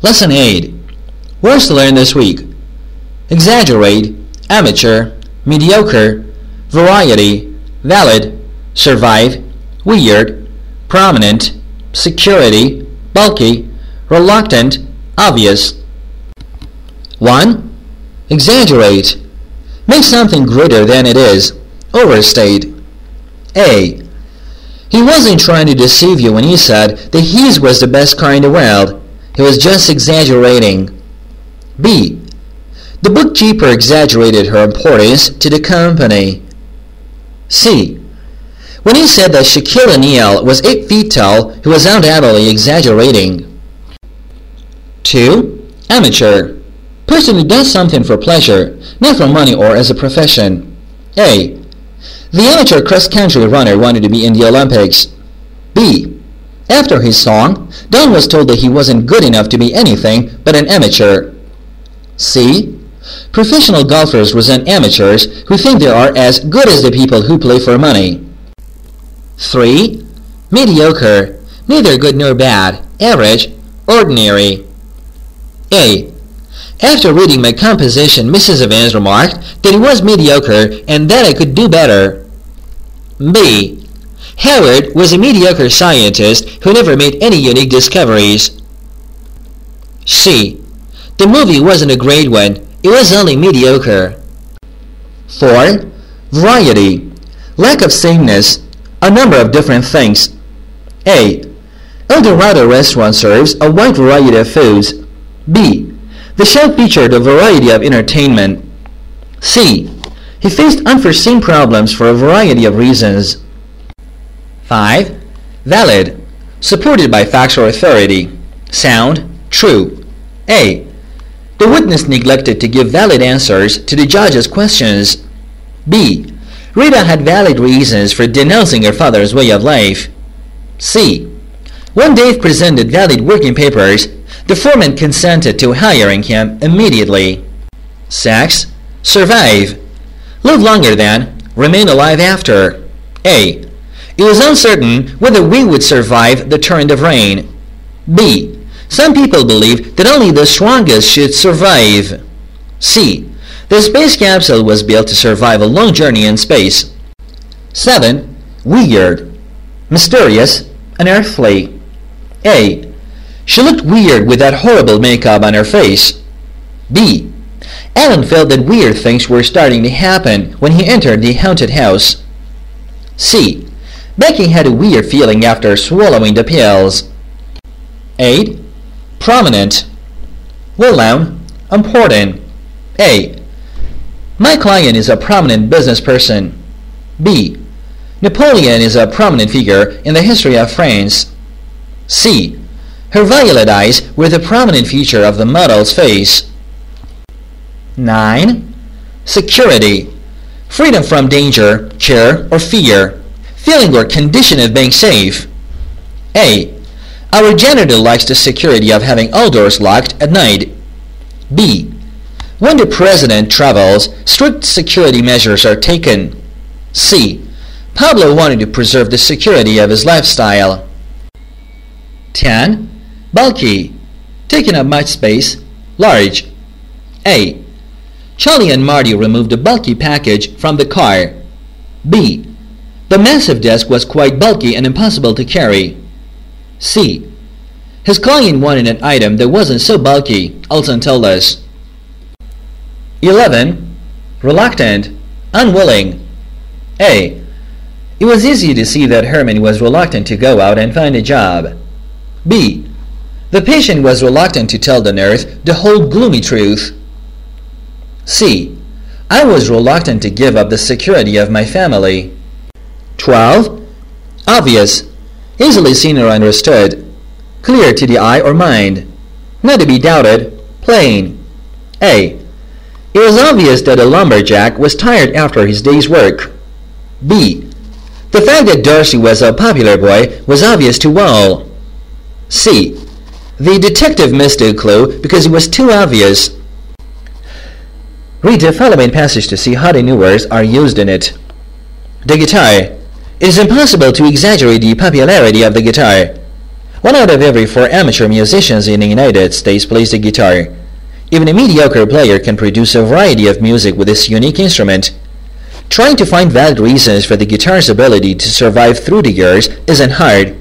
Lesson 8. Words to learn this week. Exaggerate, amateur, mediocre, variety, valid, survive, weird, prominent, security, bulky, reluctant, obvious. 1. Exaggerate. Make something greater than it is. Overstate. A. He wasn't trying to deceive you when he said that his was the best car in the world. He was just exaggerating. B. The bookkeeper exaggerated her importance to the company. C. When he said that Shaquille O'Neal was 8 feet tall, he was undoubtedly exaggerating. 2. Amateur. Person who does something for pleasure, not for money or as a profession. A. The amateur cross-country runner wanted to be in the Olympics. B. After his song, Don was told that he wasn't good enough to be anything but an amateur. C. Professional golfers resent amateurs who think they are as good as the people who play for money. 3. Mediocre, neither good nor bad, average, ordinary. A. After reading my composition, Mrs. Evans remarked that it was mediocre and that I could do better. B. Howard was a mediocre scientist who never made any unique discoveries. C. The movie wasn't a great one, it was only mediocre. 4. Variety. Lack of sameness. A number of different things. A. El Dorado restaurant serves a wide variety of foods. B. The show featured a variety of entertainment. C. He faced unforeseen problems for a variety of reasons. 5. Valid. Supported by facts or authority. Sound. True. A. The witness neglected to give valid answers to the judge's questions. B. Rita had valid reasons for denouncing her father's way of life. C. When Dave presented valid working papers, the foreman consented to hiring him immediately. 6. Survive. Live longer than. Remain alive after. A. It was uncertain whether we would survive the torrent of rain. B. Some people believe that only the strongest should survive. C. The space capsule was built to survive a long journey in space. 7. Weird. Mysterious. Unearthly. A. She looked weird with that horrible makeup on her face. B. Alan felt that weird things were starting to happen when he entered the haunted house. C. Becky had a weird feeling after swallowing the pills. 8. Prominent. Well known. Important. A. My client is a prominent business person. B. Napoleon is a prominent figure in the history of France. C. Her violet eyes were the prominent feature of the model's face. 9. Security. Freedom from danger, care, or fear. Feeling or condition of being safe. A. Our janitor likes the security of having all doors locked at night. B. When the president travels, strict security measures are taken. C. Pablo wanted to preserve the security of his lifestyle. 10. Bulky. Taking up much space. Large. A. Charlie and Marty removed a bulky package from the car. B. The massive desk was quite bulky and impossible to carry. C. His client wanted an item that wasn't so bulky, Olson told us. 11. Reluctant, unwilling. A. It was easy to see that Herman was reluctant to go out and find a job. B. The patient was reluctant to tell the nurse the whole gloomy truth. C. I was reluctant to give up the security of my family. 12. Obvious, easily seen or understood, clear to the eye or mind, not to be doubted, plain. A. It was obvious that a lumberjack was tired after his day's work. B. The fact that Darcy was a popular boy was obvious to all. C. The detective missed a clue because it was too obvious. Read the following passage to see how the new words are used in it. The guitar. It is impossible to exaggerate the popularity of the guitar. One out of every four amateur musicians in the United States plays the guitar. Even a mediocre player can produce a variety of music with this unique instrument. Trying to find valid reasons for the guitar's ability to survive through the years isn't hard.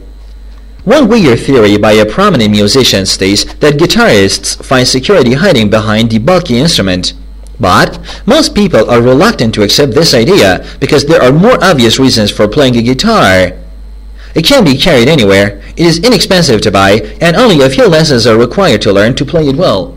One weird theory by a prominent musician states that guitarists find security hiding behind the bulky instrument. But most people are reluctant to accept this idea because there are more obvious reasons for playing a guitar. It can be carried anywhere, it is inexpensive to buy, and only a few lessons are required to learn to play it well.